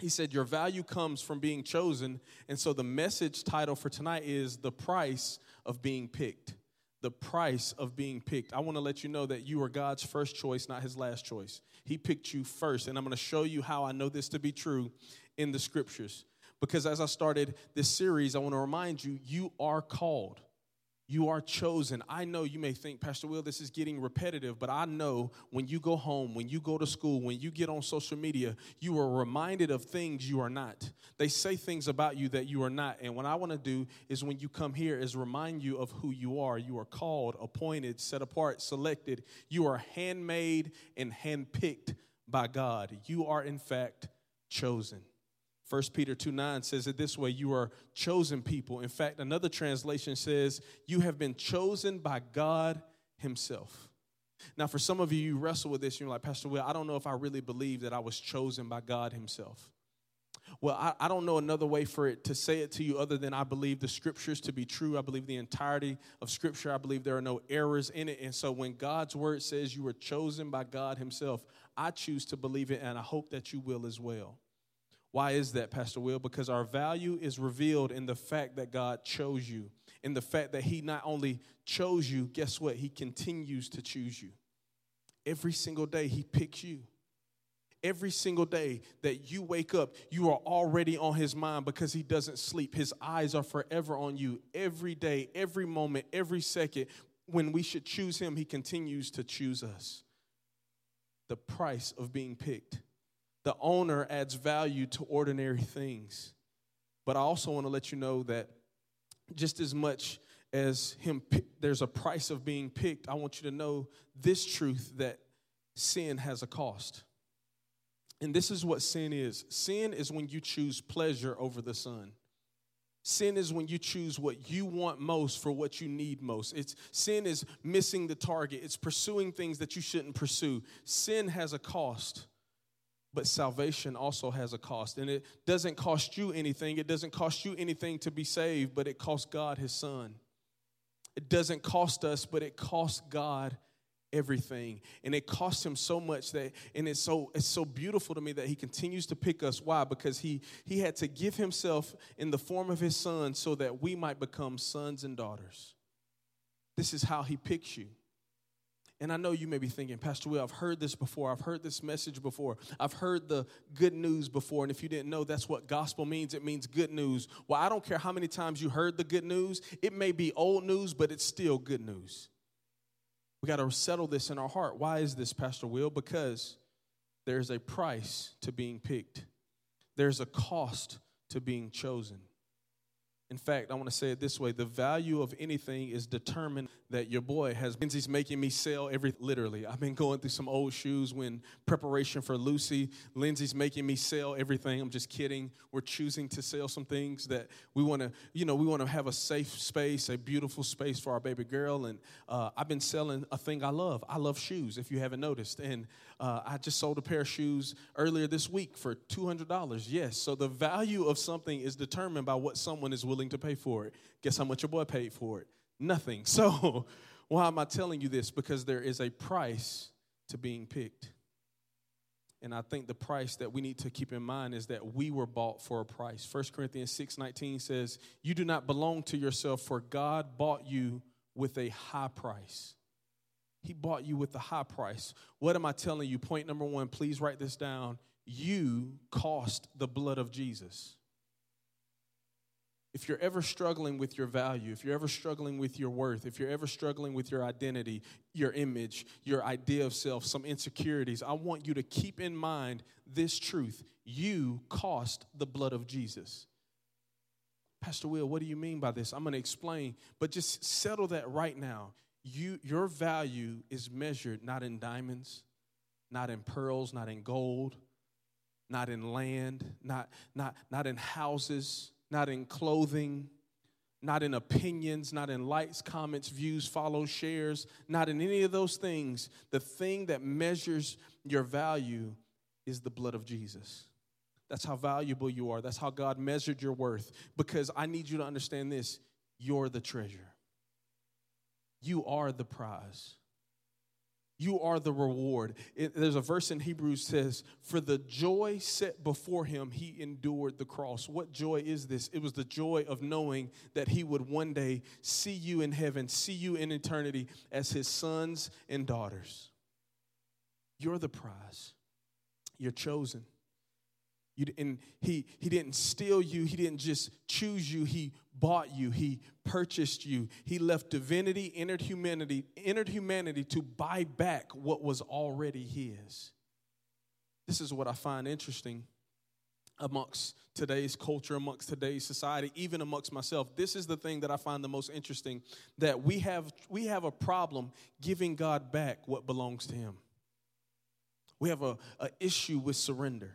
he said, Your value comes from being chosen. And so the message title for tonight is The Price of Being Picked. The price of being picked. I want to let you know that you are God's first choice, not his last choice. He picked you first. And I'm going to show you how I know this to be true in the scriptures. Because as I started this series, I want to remind you, you are called. You are chosen. I know you may think, Pastor Will, this is getting repetitive, but I know when you go home, when you go to school, when you get on social media, you are reminded of things you are not. They say things about you that you are not. And what I want to do is when you come here is remind you of who you are. You are called, appointed, set apart, selected. You are handmade and handpicked by God. You are in fact chosen. 1 Peter 2 9 says it this way you are chosen people. In fact, another translation says, You have been chosen by God Himself. Now, for some of you, you wrestle with this, you're like, Pastor Will, I don't know if I really believe that I was chosen by God Himself. Well, I, I, don't know another way for it to say it to you other than I believe the scriptures to be true. I believe the entirety of scripture. I believe there are no errors in it. And so when God's word says you were chosen by God Himself, I choose to believe it, and I hope that you will as well. Why is that, Pastor Will? Because our value is revealed in the fact that God chose you, in the fact that He not only chose you, guess what? He continues to choose you. Every single day, He picks you. Every single day that you wake up, you are already on His mind because He doesn't sleep. His eyes are forever on you. Every day, every moment, every second, when we should choose Him, He continues to choose us. The price of being picked the owner adds value to ordinary things. But I also want to let you know that just as much as him there's a price of being picked, I want you to know this truth that sin has a cost. And this is what sin is. Sin is when you choose pleasure over the son. Sin is when you choose what you want most for what you need most. It's sin is missing the target. It's pursuing things that you shouldn't pursue. Sin has a cost. But salvation also has a cost. And it doesn't cost you anything. It doesn't cost you anything to be saved, but it costs God his son. It doesn't cost us, but it costs God everything. And it costs him so much that and it's so it's so beautiful to me that he continues to pick us. Why? Because he he had to give himself in the form of his son so that we might become sons and daughters. This is how he picks you. And I know you may be thinking, Pastor Will, I've heard this before. I've heard this message before. I've heard the good news before. And if you didn't know, that's what gospel means. It means good news. Well, I don't care how many times you heard the good news. It may be old news, but it's still good news. We got to settle this in our heart. Why is this, Pastor Will? Because there's a price to being picked, there's a cost to being chosen. In fact, I want to say it this way the value of anything is determined that your boy has Lindsay's making me sell every literally. I've been going through some old shoes when preparation for Lucy. Lindsay's making me sell everything. I'm just kidding. We're choosing to sell some things that we want to, you know, we want to have a safe space, a beautiful space for our baby girl. And uh, I've been selling a thing I love. I love shoes, if you haven't noticed. And uh, I just sold a pair of shoes earlier this week for $200. Yes. So the value of something is determined by what someone is willing to pay for it. Guess how much your boy paid for it? Nothing. So why am I telling you this? Because there is a price to being picked. And I think the price that we need to keep in mind is that we were bought for a price. 1 Corinthians 6 19 says, You do not belong to yourself, for God bought you with a high price. He bought you with a high price. What am I telling you? Point number one, please write this down. You cost the blood of Jesus. If you're ever struggling with your value, if you're ever struggling with your worth, if you're ever struggling with your identity, your image, your idea of self, some insecurities, I want you to keep in mind this truth. You cost the blood of Jesus. Pastor Will, what do you mean by this? I'm going to explain, but just settle that right now. You, your value is measured not in diamonds, not in pearls, not in gold, not in land, not, not, not in houses not in clothing, not in opinions, not in likes, comments, views, follows, shares, not in any of those things. The thing that measures your value is the blood of Jesus. That's how valuable you are. That's how God measured your worth. Because I need you to understand this you're the treasure, you are the prize. You are the reward. It, there's a verse in Hebrews says, "For the joy set before him, he endured the cross." What joy is this? It was the joy of knowing that he would one day see you in heaven, see you in eternity as his sons and daughters. You're the prize. You're chosen. You, and he, he didn't steal you. He didn't just choose you. He bought you. He purchased you. He left divinity, entered humanity, entered humanity to buy back what was already his. This is what I find interesting amongst today's culture, amongst today's society, even amongst myself. This is the thing that I find the most interesting that we have we have a problem giving God back what belongs to him. We have a, a issue with surrender.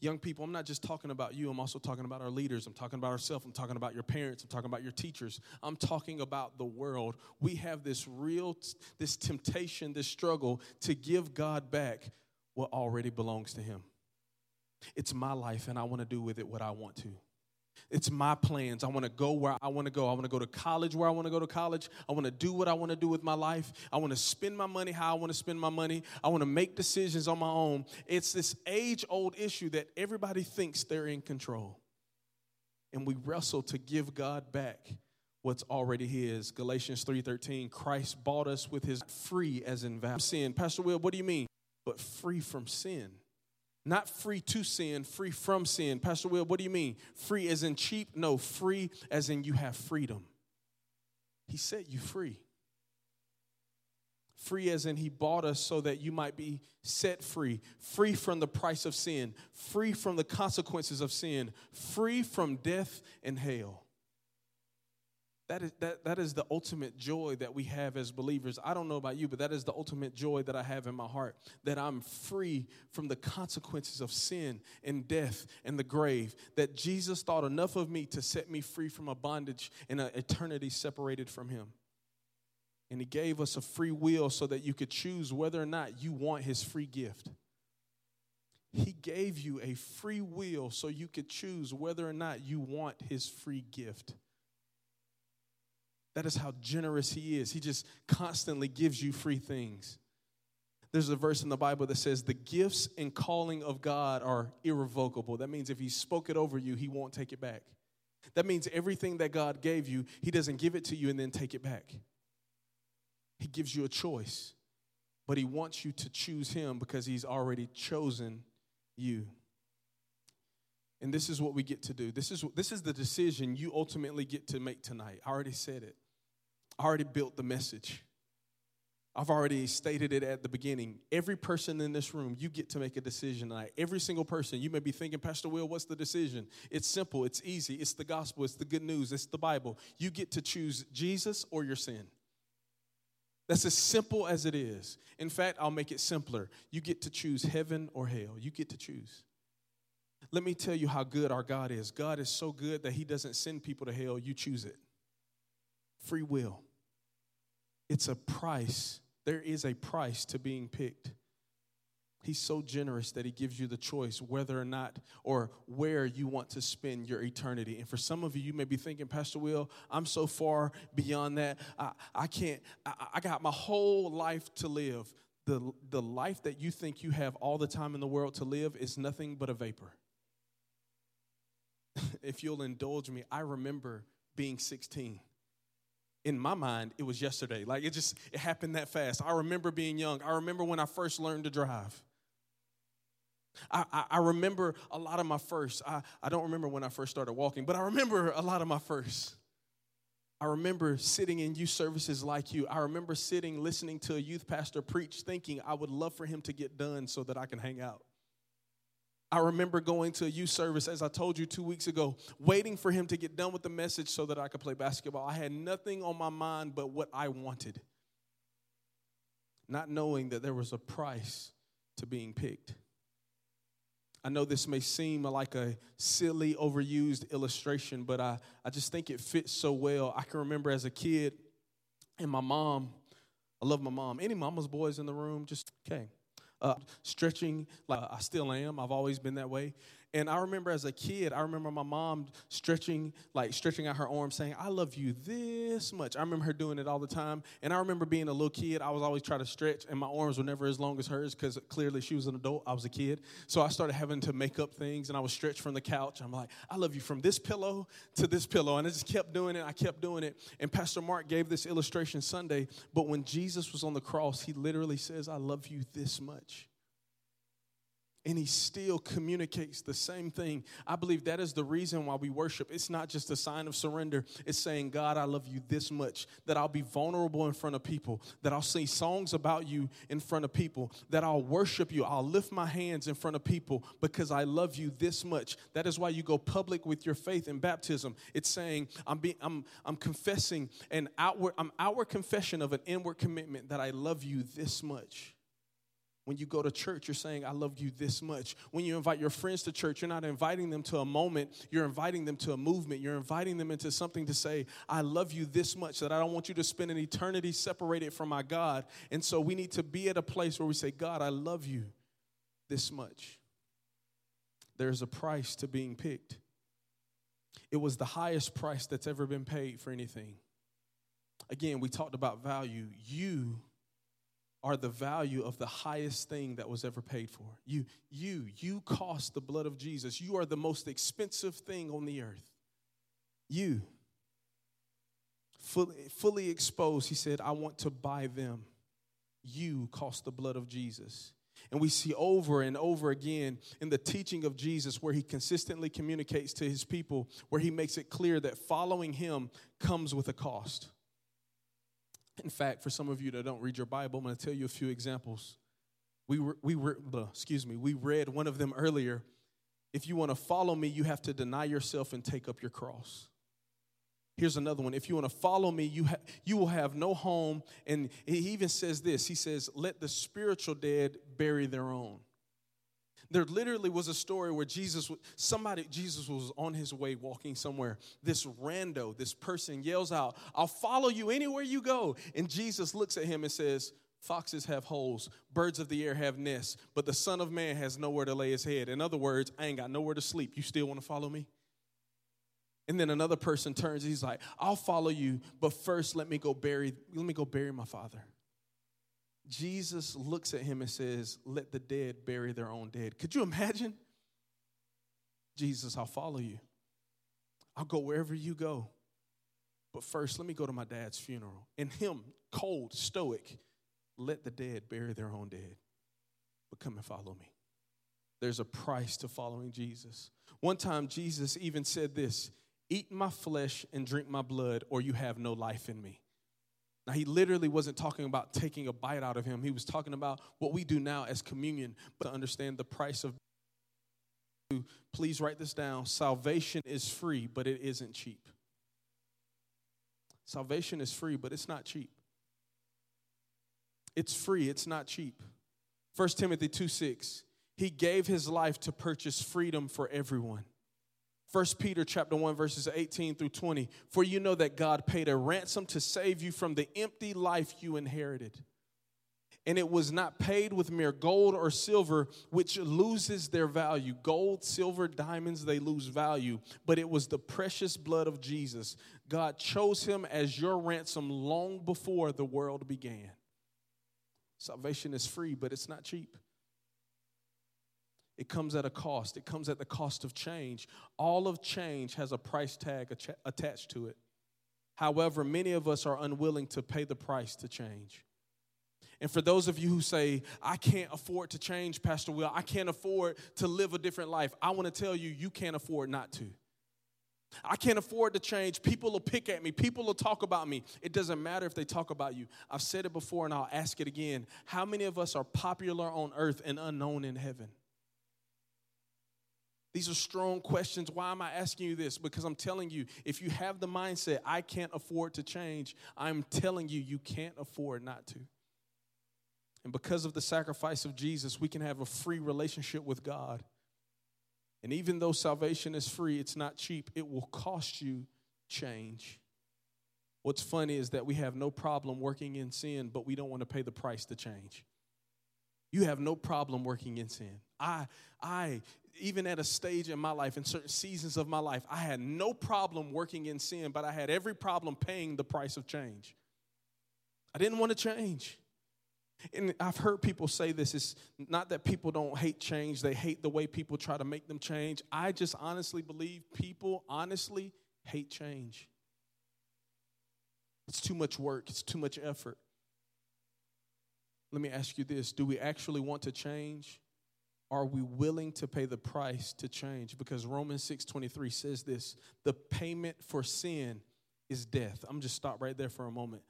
Young people, I'm not just talking about you, I'm also talking about our leaders. I'm talking about ourselves. I'm talking about your parents. I'm talking about your teachers. I'm talking about the world. We have this real, this temptation, this struggle to give God back what already belongs to Him. It's my life, and I want to do with it what I want to. It's my plans. I want to go where I want to go. I want to go to college where I want to go to college. I want to do what I want to do with my life. I want to spend my money how I want to spend my money. I want to make decisions on my own. It's this age old issue that everybody thinks they're in control. And we wrestle to give God back what's already his. Galatians 3:13, Christ bought us with his free as in value. Sin. Pastor Will, what do you mean? But free from sin. Not free to sin, free from sin. Pastor Will, what do you mean? Free as in cheap? No, free as in you have freedom. He set you free. Free as in he bought us so that you might be set free, free from the price of sin, free from the consequences of sin, free from death and hell. That is, that, that is the ultimate joy that we have as believers. I don't know about you, but that is the ultimate joy that I have in my heart that I'm free from the consequences of sin and death and the grave. That Jesus thought enough of me to set me free from a bondage and an eternity separated from Him. And He gave us a free will so that you could choose whether or not you want His free gift. He gave you a free will so you could choose whether or not you want His free gift. That is how generous He is. He just constantly gives you free things. There's a verse in the Bible that says, The gifts and calling of God are irrevocable. That means if He spoke it over you, He won't take it back. That means everything that God gave you, He doesn't give it to you and then take it back. He gives you a choice, but He wants you to choose Him because He's already chosen you. And this is what we get to do. This is, this is the decision you ultimately get to make tonight. I already said it. I already built the message. I've already stated it at the beginning. Every person in this room, you get to make a decision tonight. Every single person, you may be thinking, Pastor Will, what's the decision? It's simple, it's easy, it's the gospel, it's the good news, it's the Bible. You get to choose Jesus or your sin. That's as simple as it is. In fact, I'll make it simpler. You get to choose heaven or hell. You get to choose. Let me tell you how good our God is. God is so good that He doesn't send people to hell, you choose it free will. It's a price. There is a price to being picked. He's so generous that he gives you the choice whether or not or where you want to spend your eternity. And for some of you, you may be thinking, Pastor Will, I'm so far beyond that. I, I can't, I, I got my whole life to live. The, the life that you think you have all the time in the world to live is nothing but a vapor. if you'll indulge me, I remember being 16 in my mind, it was yesterday. Like it just it happened that fast. I remember being young. I remember when I first learned to drive. I, I, I remember a lot of my first. I, I don't remember when I first started walking, but I remember a lot of my first. I remember sitting in youth services like you. I remember sitting listening to a youth pastor preach, thinking I would love for him to get done so that I can hang out. I remember going to a youth service, as I told you two weeks ago, waiting for him to get done with the message so that I could play basketball. I had nothing on my mind but what I wanted, not knowing that there was a price to being picked. I know this may seem like a silly, overused illustration, but I, I just think it fits so well. I can remember as a kid, and my mom, I love my mom. Any mama's boys in the room? Just, okay uh, stretching like I still am. I've always been that way. And I remember as a kid, I remember my mom stretching, like stretching out her arm saying, I love you this much. I remember her doing it all the time. And I remember being a little kid, I was always trying to stretch, and my arms were never as long as hers because clearly she was an adult. I was a kid. So I started having to make up things, and I was stretched from the couch. I'm like, I love you from this pillow to this pillow. And I just kept doing it. I kept doing it. And Pastor Mark gave this illustration Sunday. But when Jesus was on the cross, he literally says, I love you this much and he still communicates the same thing. I believe that is the reason why we worship. It's not just a sign of surrender, it's saying, God, I love you this much, that I'll be vulnerable in front of people, that I'll sing songs about you in front of people, that I'll worship you, I'll lift my hands in front of people because I love you this much. That is why you go public with your faith in baptism. It's saying, I'm, I'm, I'm confessing an outward, I'm outward confession of an inward commitment that I love you this much. When you go to church, you're saying, I love you this much. When you invite your friends to church, you're not inviting them to a moment, you're inviting them to a movement. You're inviting them into something to say, I love you this much that I don't want you to spend an eternity separated from my God. And so we need to be at a place where we say, God, I love you this much. There's a price to being picked. It was the highest price that's ever been paid for anything. Again, we talked about value. You are the value of the highest thing that was ever paid for. You, you, you cost the blood of Jesus. You are the most expensive thing on the earth. You, fully, fully exposed, he said, I want to buy them. You cost the blood of Jesus. And we see over and over again in the teaching of Jesus where he consistently communicates to his people, where he makes it clear that following him comes with a cost. In fact, for some of you that don't read your Bible, I'm going to tell you a few examples. We were, we were, excuse me, we read one of them earlier. If you want to follow me, you have to deny yourself and take up your cross. Here's another one. If you want to follow me, you, ha- you will have no home. And he even says this He says, Let the spiritual dead bury their own. There literally was a story where Jesus, somebody, Jesus was on his way walking somewhere. This rando, this person yells out, I'll follow you anywhere you go. And Jesus looks at him and says, Foxes have holes, birds of the air have nests, but the Son of Man has nowhere to lay his head. In other words, I ain't got nowhere to sleep. You still want to follow me? And then another person turns, he's like, I'll follow you, but first let me go bury, let me go bury my father. Jesus looks at him and says, Let the dead bury their own dead. Could you imagine? Jesus, I'll follow you. I'll go wherever you go. But first, let me go to my dad's funeral. And him, cold, stoic, let the dead bury their own dead. But come and follow me. There's a price to following Jesus. One time, Jesus even said this Eat my flesh and drink my blood, or you have no life in me. Now, he literally wasn't talking about taking a bite out of him. He was talking about what we do now as communion, but to understand the price of. Please write this down. Salvation is free, but it isn't cheap. Salvation is free, but it's not cheap. It's free, it's not cheap. 1 Timothy 2 6. He gave his life to purchase freedom for everyone. 1 Peter chapter 1 verses 18 through 20 for you know that God paid a ransom to save you from the empty life you inherited. And it was not paid with mere gold or silver which loses their value. Gold silver diamonds they lose value. But it was the precious blood of Jesus. God chose him as your ransom long before the world began. Salvation is free but it's not cheap it comes at a cost. It comes at the cost of change. All of change has a price tag attached to it. However, many of us are unwilling to pay the price to change. And for those of you who say, I can't afford to change, Pastor Will, I can't afford to live a different life, I want to tell you, you can't afford not to. I can't afford to change. People will pick at me. People will talk about me. It doesn't matter if they talk about you. I've said it before and I'll ask it again. How many of us are popular on earth and unknown in heaven? These are strong questions. Why am I asking you this? Because I'm telling you, if you have the mindset, I can't afford to change, I'm telling you, you can't afford not to. And because of the sacrifice of Jesus, we can have a free relationship with God. And even though salvation is free, it's not cheap, it will cost you change. What's funny is that we have no problem working in sin, but we don't want to pay the price to change. You have no problem working in sin. I, I, even at a stage in my life, in certain seasons of my life, I had no problem working in sin, but I had every problem paying the price of change. I didn't want to change. And I've heard people say this. It's not that people don't hate change, they hate the way people try to make them change. I just honestly believe people honestly hate change. It's too much work, it's too much effort. Let me ask you this do we actually want to change? Are we willing to pay the price to change? Because Romans 6:23 says this, the payment for sin is death. I'm just stop right there for a moment.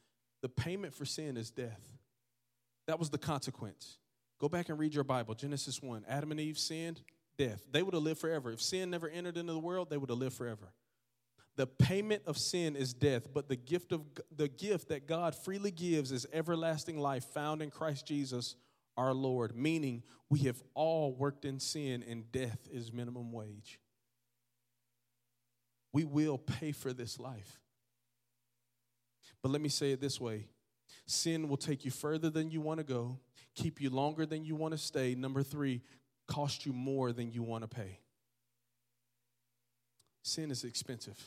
The payment for sin is death. That was the consequence. Go back and read your Bible. Genesis 1. Adam and Eve sinned, death. They would have lived forever. If sin never entered into the world, they would have lived forever. The payment of sin is death, but the gift of the gift that God freely gives is everlasting life found in Christ Jesus our Lord, meaning we have all worked in sin and death is minimum wage. We will pay for this life. But let me say it this way sin will take you further than you want to go, keep you longer than you want to stay. Number three, cost you more than you want to pay. Sin is expensive.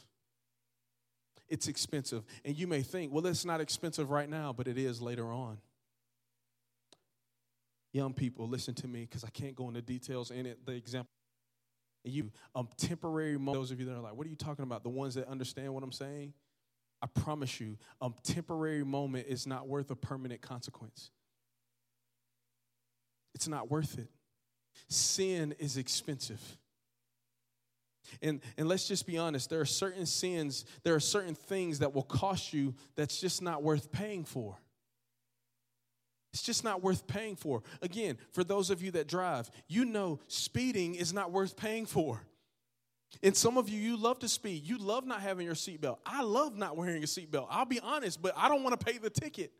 It's expensive. And you may think, well, it's not expensive right now, but it is later on. Young people, listen to me because I can't go into details in it. The example you um, temporary moment. Those of you that are like, what are you talking about? The ones that understand what I'm saying. I promise you, a temporary moment is not worth a permanent consequence. It's not worth it. Sin is expensive. And, and let's just be honest, there are certain sins, there are certain things that will cost you that's just not worth paying for. It's just not worth paying for. Again, for those of you that drive, you know speeding is not worth paying for. And some of you, you love to speed. You love not having your seatbelt. I love not wearing a seatbelt. I'll be honest, but I don't want to pay the ticket.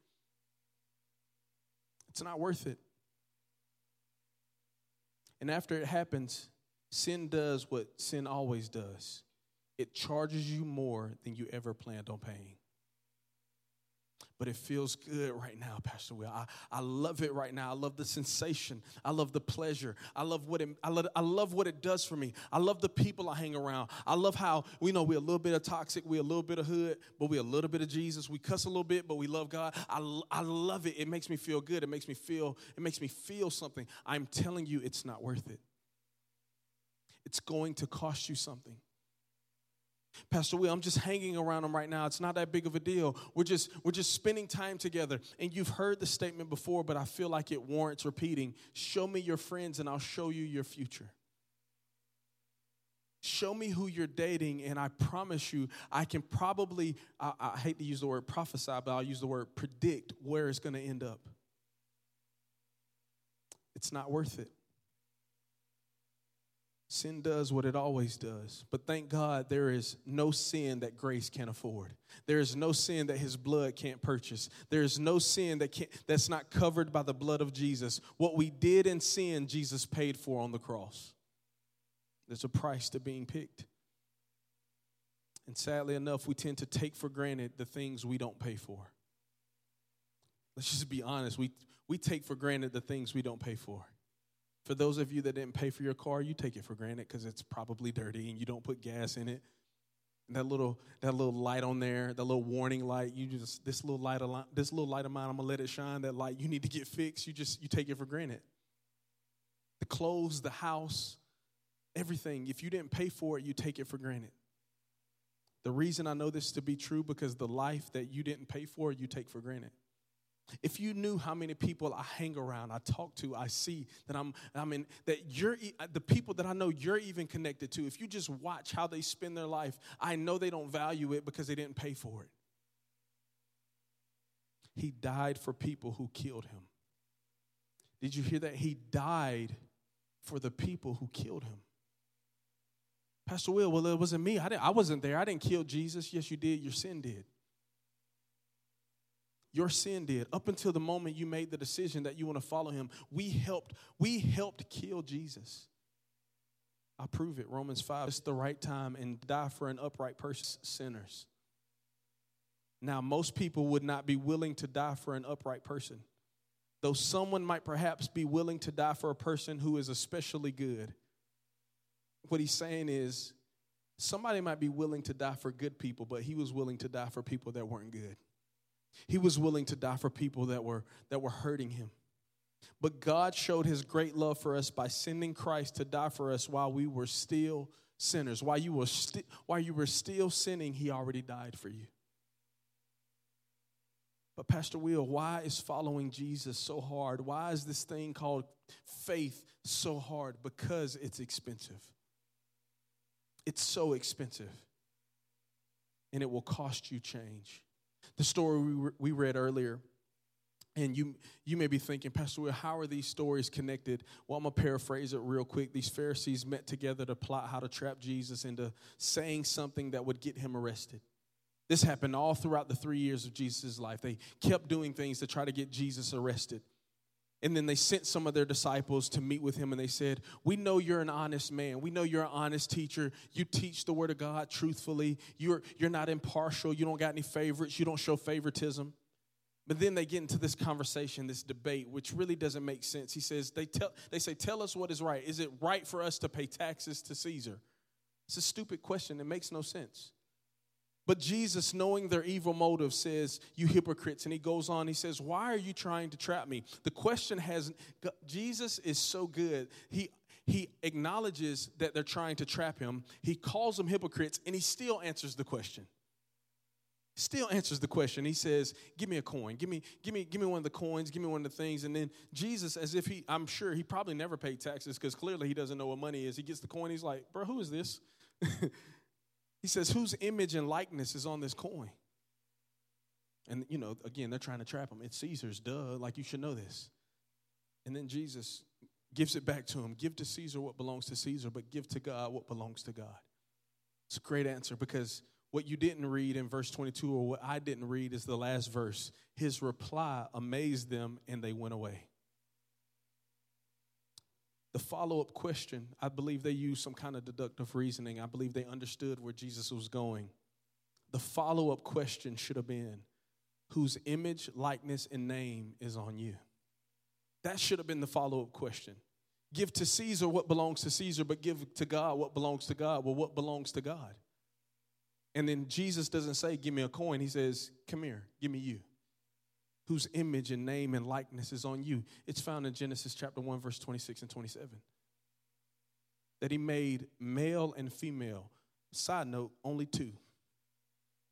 It's not worth it. And after it happens, sin does what sin always does it charges you more than you ever planned on paying but it feels good right now, Pastor Will. I, I love it right now. I love the sensation. I love the pleasure. I love what it I love, I love what it does for me. I love the people I hang around. I love how we know we're a little bit of toxic, we're a little bit of hood, but we're a little bit of Jesus. We cuss a little bit, but we love God. I, I love it. It makes me feel good. It makes me feel, it makes me feel something. I'm telling you, it's not worth it. It's going to cost you something. Pastor Will, I'm just hanging around him right now. It's not that big of a deal. We're just we're just spending time together. And you've heard the statement before, but I feel like it warrants repeating. Show me your friends and I'll show you your future. Show me who you're dating, and I promise you, I can probably, I, I hate to use the word prophesy, but I'll use the word predict where it's going to end up. It's not worth it. Sin does what it always does. But thank God there is no sin that grace can't afford. There is no sin that his blood can't purchase. There is no sin that can't, that's not covered by the blood of Jesus. What we did in sin, Jesus paid for on the cross. There's a price to being picked. And sadly enough, we tend to take for granted the things we don't pay for. Let's just be honest. We, we take for granted the things we don't pay for. For those of you that didn't pay for your car, you take it for granted because it's probably dirty and you don't put gas in it. And that little that little light on there, that little warning light, you just this little light of this little light of mine, I'm gonna let it shine. That light you need to get fixed. You just you take it for granted. The clothes, the house, everything. If you didn't pay for it, you take it for granted. The reason I know this to be true because the life that you didn't pay for, you take for granted. If you knew how many people I hang around, I talk to, I see that I'm, I mean, that you're uh, the people that I know you're even connected to. If you just watch how they spend their life, I know they don't value it because they didn't pay for it. He died for people who killed him. Did you hear that? He died for the people who killed him. Pastor Will, well, it wasn't me. I, I wasn't there. I didn't kill Jesus. Yes, you did. Your sin did. Your sin did. Up until the moment you made the decision that you want to follow him, we helped, we helped kill Jesus. I prove it. Romans 5. It's the right time and die for an upright person, sinners. Now, most people would not be willing to die for an upright person. though someone might perhaps be willing to die for a person who is especially good, what he's saying is somebody might be willing to die for good people, but he was willing to die for people that weren't good. He was willing to die for people that were that were hurting him. But God showed his great love for us by sending Christ to die for us while we were still sinners. While you were sti- while you were still sinning, he already died for you. But Pastor Will, why is following Jesus so hard? Why is this thing called faith so hard? Because it's expensive. It's so expensive. And it will cost you change. The story we, we read earlier, and you, you may be thinking, Pastor Will, how are these stories connected? Well, I'm going to paraphrase it real quick. These Pharisees met together to plot how to trap Jesus into saying something that would get him arrested. This happened all throughout the three years of Jesus' life. They kept doing things to try to get Jesus arrested. And then they sent some of their disciples to meet with him and they said, We know you're an honest man. We know you're an honest teacher. You teach the word of God truthfully. You're, you're not impartial. You don't got any favorites. You don't show favoritism. But then they get into this conversation, this debate, which really doesn't make sense. He says, They, tell, they say, Tell us what is right. Is it right for us to pay taxes to Caesar? It's a stupid question. It makes no sense. But Jesus, knowing their evil motive, says, You hypocrites. And he goes on, he says, Why are you trying to trap me? The question has, Jesus is so good. He, he acknowledges that they're trying to trap him, he calls them hypocrites, and he still answers the question. Still answers the question. He says, Give me a coin. Give me, give me, give me one of the coins, give me one of the things. And then Jesus, as if he, I'm sure he probably never paid taxes because clearly he doesn't know what money is. He gets the coin, he's like, Bro, who is this? He says, Whose image and likeness is on this coin? And, you know, again, they're trying to trap him. It's Caesar's, duh, like you should know this. And then Jesus gives it back to him Give to Caesar what belongs to Caesar, but give to God what belongs to God. It's a great answer because what you didn't read in verse 22 or what I didn't read is the last verse. His reply amazed them and they went away. The follow up question, I believe they used some kind of deductive reasoning. I believe they understood where Jesus was going. The follow up question should have been whose image, likeness, and name is on you? That should have been the follow up question. Give to Caesar what belongs to Caesar, but give to God what belongs to God. Well, what belongs to God? And then Jesus doesn't say, Give me a coin. He says, Come here, give me you whose image and name and likeness is on you. It's found in Genesis chapter 1, verse 26 and 27. That he made male and female. Side note, only two.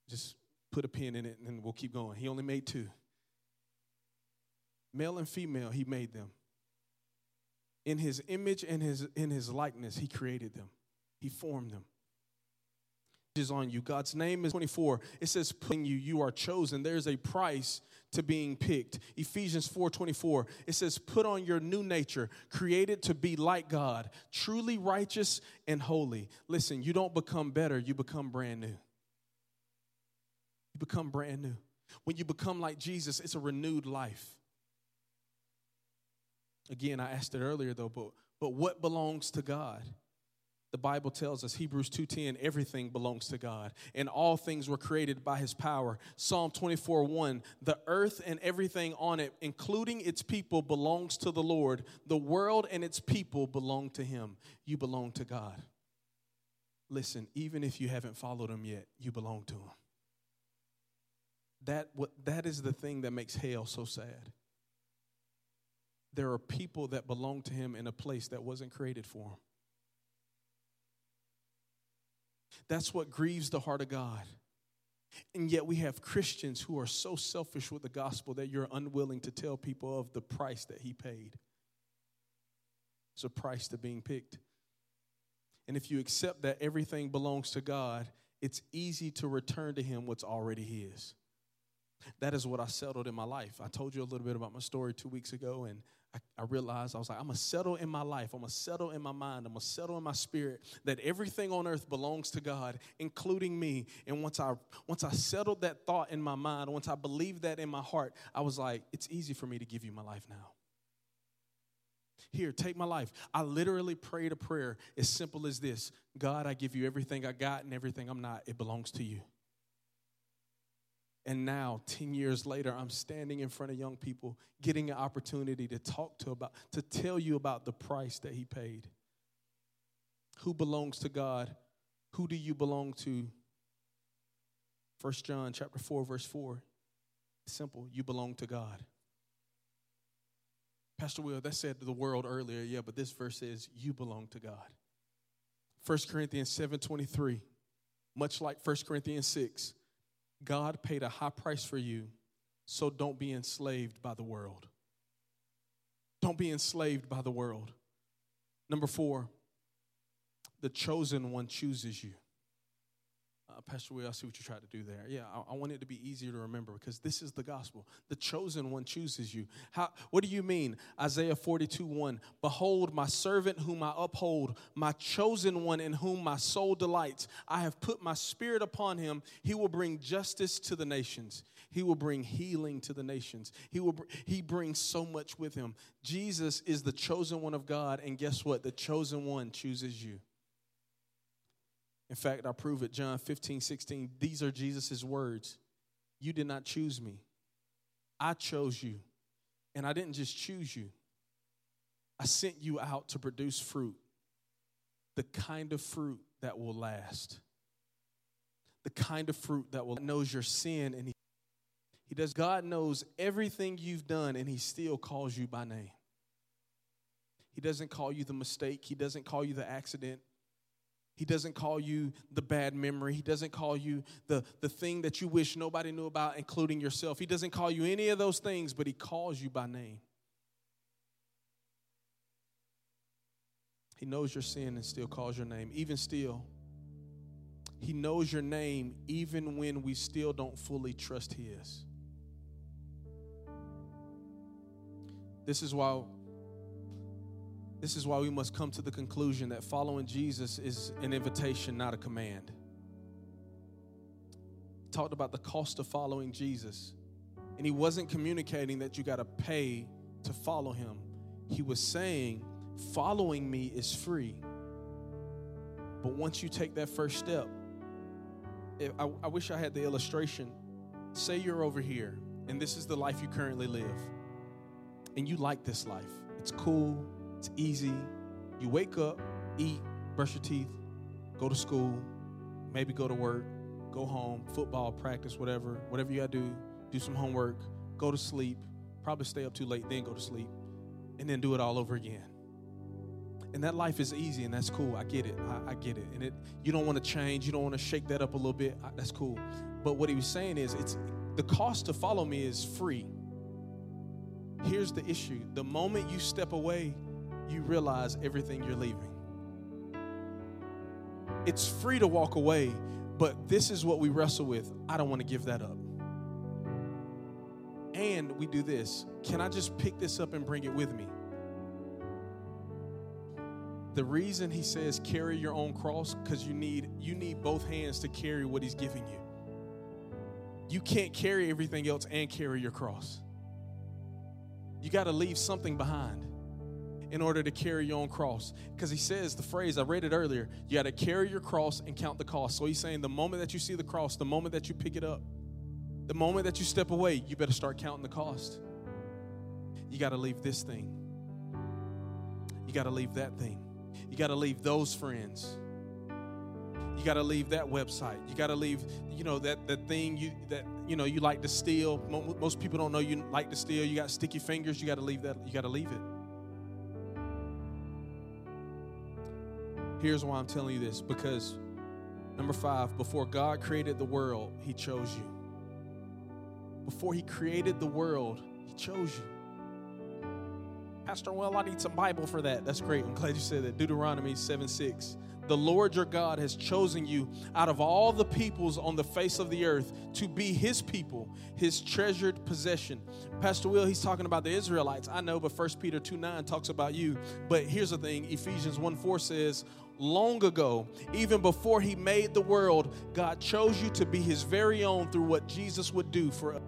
Just put a pin in it and we'll keep going. He only made two. Male and female, he made them. In his image and his, in his likeness, he created them, he formed them is on you. God's name is 24. It says, putting you, you are chosen. There's a price to being picked. Ephesians 4:24. It says, put on your new nature, created to be like God, truly righteous and holy. Listen, you don't become better, you become brand new. You become brand new. When you become like Jesus, it's a renewed life. Again, I asked it earlier though, but but what belongs to God? The bible tells us hebrews 2.10 everything belongs to god and all things were created by his power. Psalm 24 1 the earth and everything on it including its people belongs to the lord. The world and its people belong to him. You belong to god. Listen even if you haven't followed him yet you belong to him. That what that is the thing that makes hell so sad. There are people that belong to him in a place that wasn't created for him That's what grieves the heart of God. And yet we have Christians who are so selfish with the gospel that you're unwilling to tell people of the price that he paid. It's a price to being picked. And if you accept that everything belongs to God, it's easy to return to him what's already his. That is what I settled in my life. I told you a little bit about my story two weeks ago, and I, realized I was like, I'm gonna settle in my life, I'm gonna settle in my mind, I'm gonna settle in my spirit that everything on earth belongs to God, including me. And once I once I settled that thought in my mind, once I believed that in my heart, I was like, it's easy for me to give you my life now. Here, take my life. I literally prayed a prayer as simple as this God, I give you everything I got and everything I'm not. It belongs to you. And now, 10 years later, I'm standing in front of young people, getting an opportunity to talk to about, to tell you about the price that he paid. Who belongs to God? Who do you belong to? 1 John chapter 4, verse 4. Simple. You belong to God. Pastor Will, that said to the world earlier, yeah, but this verse says you belong to God. 1 Corinthians 7:23, much like 1 Corinthians 6, God paid a high price for you, so don't be enslaved by the world. Don't be enslaved by the world. Number four, the chosen one chooses you. Uh, Pastor Will, I see what you tried to do there. Yeah, I, I, want it to be easier to remember because this is the gospel. The chosen one chooses you. How, what do you mean? Isaiah 42 1. Behold, my servant whom I uphold, my chosen one in whom my soul delights. I have put my spirit upon him. He will bring justice to the nations. He will bring healing to the nations. He will he brings so much with him. Jesus is the chosen one of God, and guess what? The chosen one chooses you. In fact, I prove it. John 15, 16. These are Jesus' words. You did not choose me, I chose you. And I didn't just choose you, I sent you out to produce fruit, the kind of fruit that will last, the kind of fruit that will knows your sin and he, he does God knows everything you've done and he still calls you by name. He doesn't call you the mistake, he doesn't call you the accident, he doesn't call you the bad memory. He doesn't call you the, the thing that you wish nobody knew about, including yourself. He doesn't call you any of those things, but He calls you by name. He knows your sin and still calls your name. Even still, He knows your name even when we still don't fully trust His. This is why this is why we must come to the conclusion that following Jesus is an invitation, not a command. Talked about the cost of following Jesus. And he wasn't communicating that you got to pay to follow him. He was saying, following me is free. But once you take that first step, I, I wish I had the illustration. Say you're over here, and this is the life you currently live, and you like this life. It's cool, it's easy. You wake up, eat, brush your teeth, go to school, maybe go to work, go home, football, practice, whatever, whatever you got to do, do some homework, go to sleep, probably stay up too late, then go to sleep, and then do it all over again. And that life is easy, and that's cool. I get it. I, I get it. And it, you don't want to change. You don't want to shake that up a little bit. I, that's cool. But what he was saying is, it's the cost to follow me is free. Here's the issue: the moment you step away you realize everything you're leaving. It's free to walk away, but this is what we wrestle with. I don't want to give that up. And we do this. Can I just pick this up and bring it with me? The reason he says carry your own cross cuz you need you need both hands to carry what he's giving you. You can't carry everything else and carry your cross. You got to leave something behind in order to carry your own cross. Because he says the phrase, I read it earlier, you got to carry your cross and count the cost. So he's saying the moment that you see the cross, the moment that you pick it up, the moment that you step away, you better start counting the cost. You got to leave this thing. You got to leave that thing. You got to leave those friends. You got to leave that website. You got to leave, you know, that that thing you that you know you like to steal. Most people don't know you like to steal. You got sticky fingers. You got to leave that. You got to leave it. Here's why I'm telling you this because number five, before God created the world, He chose you. Before He created the world, He chose you. Pastor, Will, I need some Bible for that. That's great. I'm glad you said that. Deuteronomy 7 6. The Lord your God has chosen you out of all the peoples on the face of the earth to be his people, his treasured possession. Pastor Will, he's talking about the Israelites. I know, but 1 Peter 2 9 talks about you. But here's the thing Ephesians 1 4 says, long ago, even before he made the world, God chose you to be his very own through what Jesus would do for us.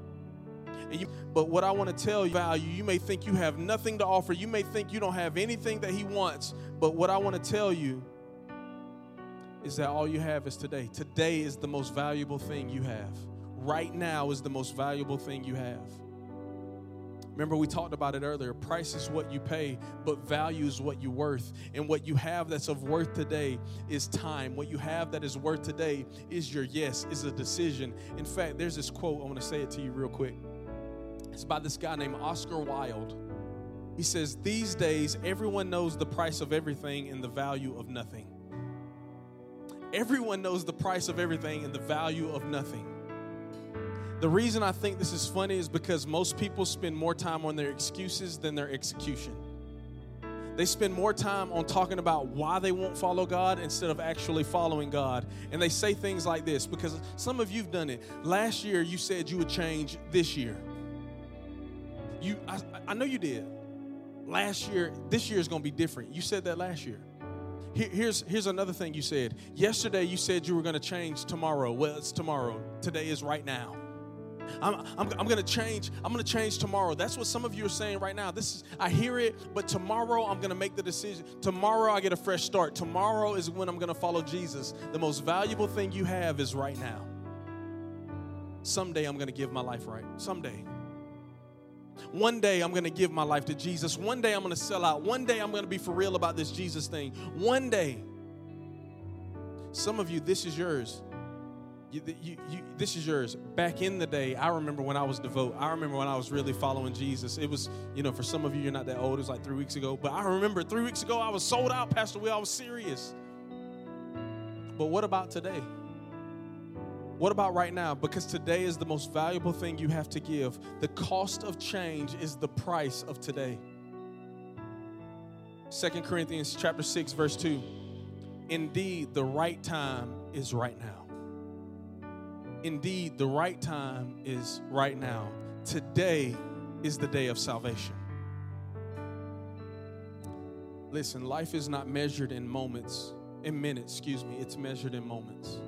You, but what I want to tell you, value, you may think you have nothing to offer. You may think you don't have anything that he wants. But what I want to tell you is that all you have is today. Today is the most valuable thing you have. right now is the most valuable thing you have. Remember, we talked about it earlier. Price is what you pay, but value is what you're worth. And what you have that's of worth today is time. What you have that is worth today is your yes, is a decision. In fact, there's this quote, I want to say it to you real quick. It's by this guy named Oscar Wilde. He says, These days, everyone knows the price of everything and the value of nothing. Everyone knows the price of everything and the value of nothing. The reason I think this is funny is because most people spend more time on their excuses than their execution. They spend more time on talking about why they won't follow God instead of actually following God. And they say things like this because some of you've done it. Last year, you said you would change this year. You, I, I know you did. Last year, this year is going to be different. You said that last year. Here, here's, here's another thing you said. Yesterday, you said you were going to change tomorrow. Well, it's tomorrow. Today is right now. I'm, I'm, I'm to change. I'm to change tomorrow. That's what some of you are saying right now. This is, I hear it, but tomorrow I'm to make the decision. Tomorrow I get a fresh start. Tomorrow is when I'm to follow Jesus. The most valuable thing you have is right now. Someday I'm to give my life right. Someday. One day I'm going to give my life to Jesus. One day I'm going to sell out. One day I'm going to be for real about this Jesus thing. One day. Some of you, this is yours. You, you, you, this is yours. Back in the day, I remember when I was devout. I remember when I was really following Jesus. It was, you know, for some of you, you're not that old. It was like three weeks ago. But I remember three weeks ago, I was sold out, Pastor Will. I was serious. But what about today? What about right now? Because today is the most valuable thing you have to give. The cost of change is the price of today. Second Corinthians chapter 6 verse 2. Indeed, the right time is right now. Indeed, the right time is right now. Today is the day of salvation. Listen, life is not measured in moments, in minutes, excuse me, it's measured in moments.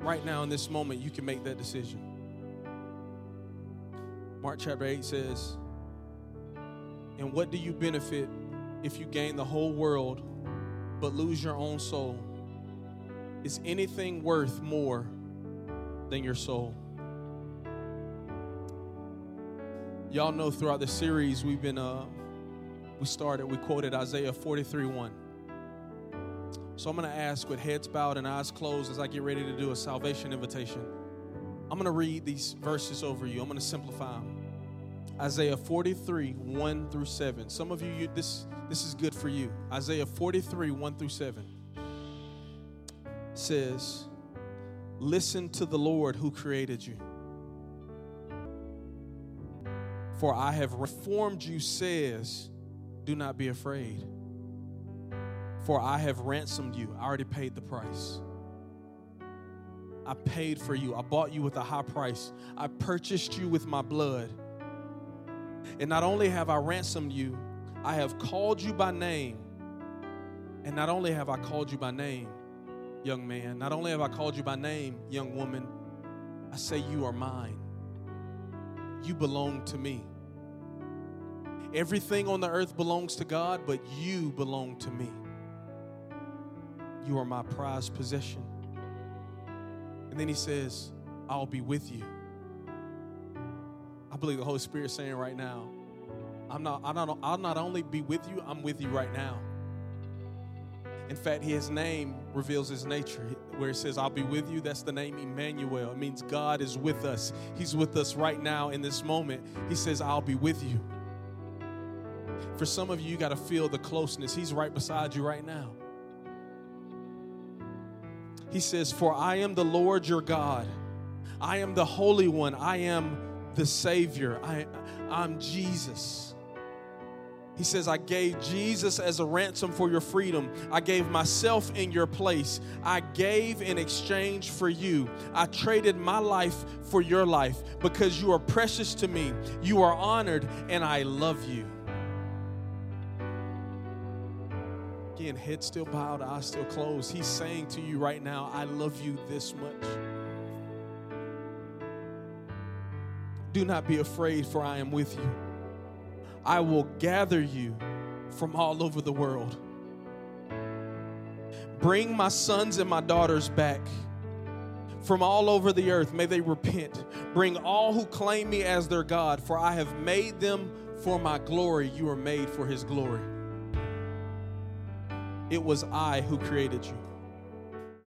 Right now, in this moment, you can make that decision. Mark chapter 8 says, And what do you benefit if you gain the whole world but lose your own soul? Is anything worth more than your soul? Y'all know throughout the series we've been uh we started, we quoted Isaiah 43 1. So I'm gonna ask with heads bowed and eyes closed as I get ready to do a salvation invitation. I'm gonna read these verses over you. I'm gonna simplify them. Isaiah 43, 1 through 7. Some of you, you this this is good for you. Isaiah 43, 1 through 7 says, Listen to the Lord who created you. For I have reformed you, says, Do not be afraid. For I have ransomed you. I already paid the price. I paid for you. I bought you with a high price. I purchased you with my blood. And not only have I ransomed you, I have called you by name. And not only have I called you by name, young man. Not only have I called you by name, young woman, I say you are mine. You belong to me. Everything on the earth belongs to God, but you belong to me. You are my prized possession. And then he says, I'll be with you. I believe the Holy Spirit is saying right now, I'm not, I don't, I'll not only be with you, I'm with you right now. In fact, his name reveals his nature. Where it says, I'll be with you, that's the name Emmanuel. It means God is with us. He's with us right now in this moment. He says, I'll be with you. For some of you, you got to feel the closeness. He's right beside you right now. He says, For I am the Lord your God. I am the Holy One. I am the Savior. I, I'm Jesus. He says, I gave Jesus as a ransom for your freedom. I gave myself in your place. I gave in exchange for you. I traded my life for your life because you are precious to me. You are honored, and I love you. Again, head still bowed, eyes still closed. He's saying to you right now, I love you this much. Do not be afraid, for I am with you. I will gather you from all over the world. Bring my sons and my daughters back, from all over the earth. May they repent. Bring all who claim me as their God, for I have made them for my glory. You are made for his glory. It was I who created you.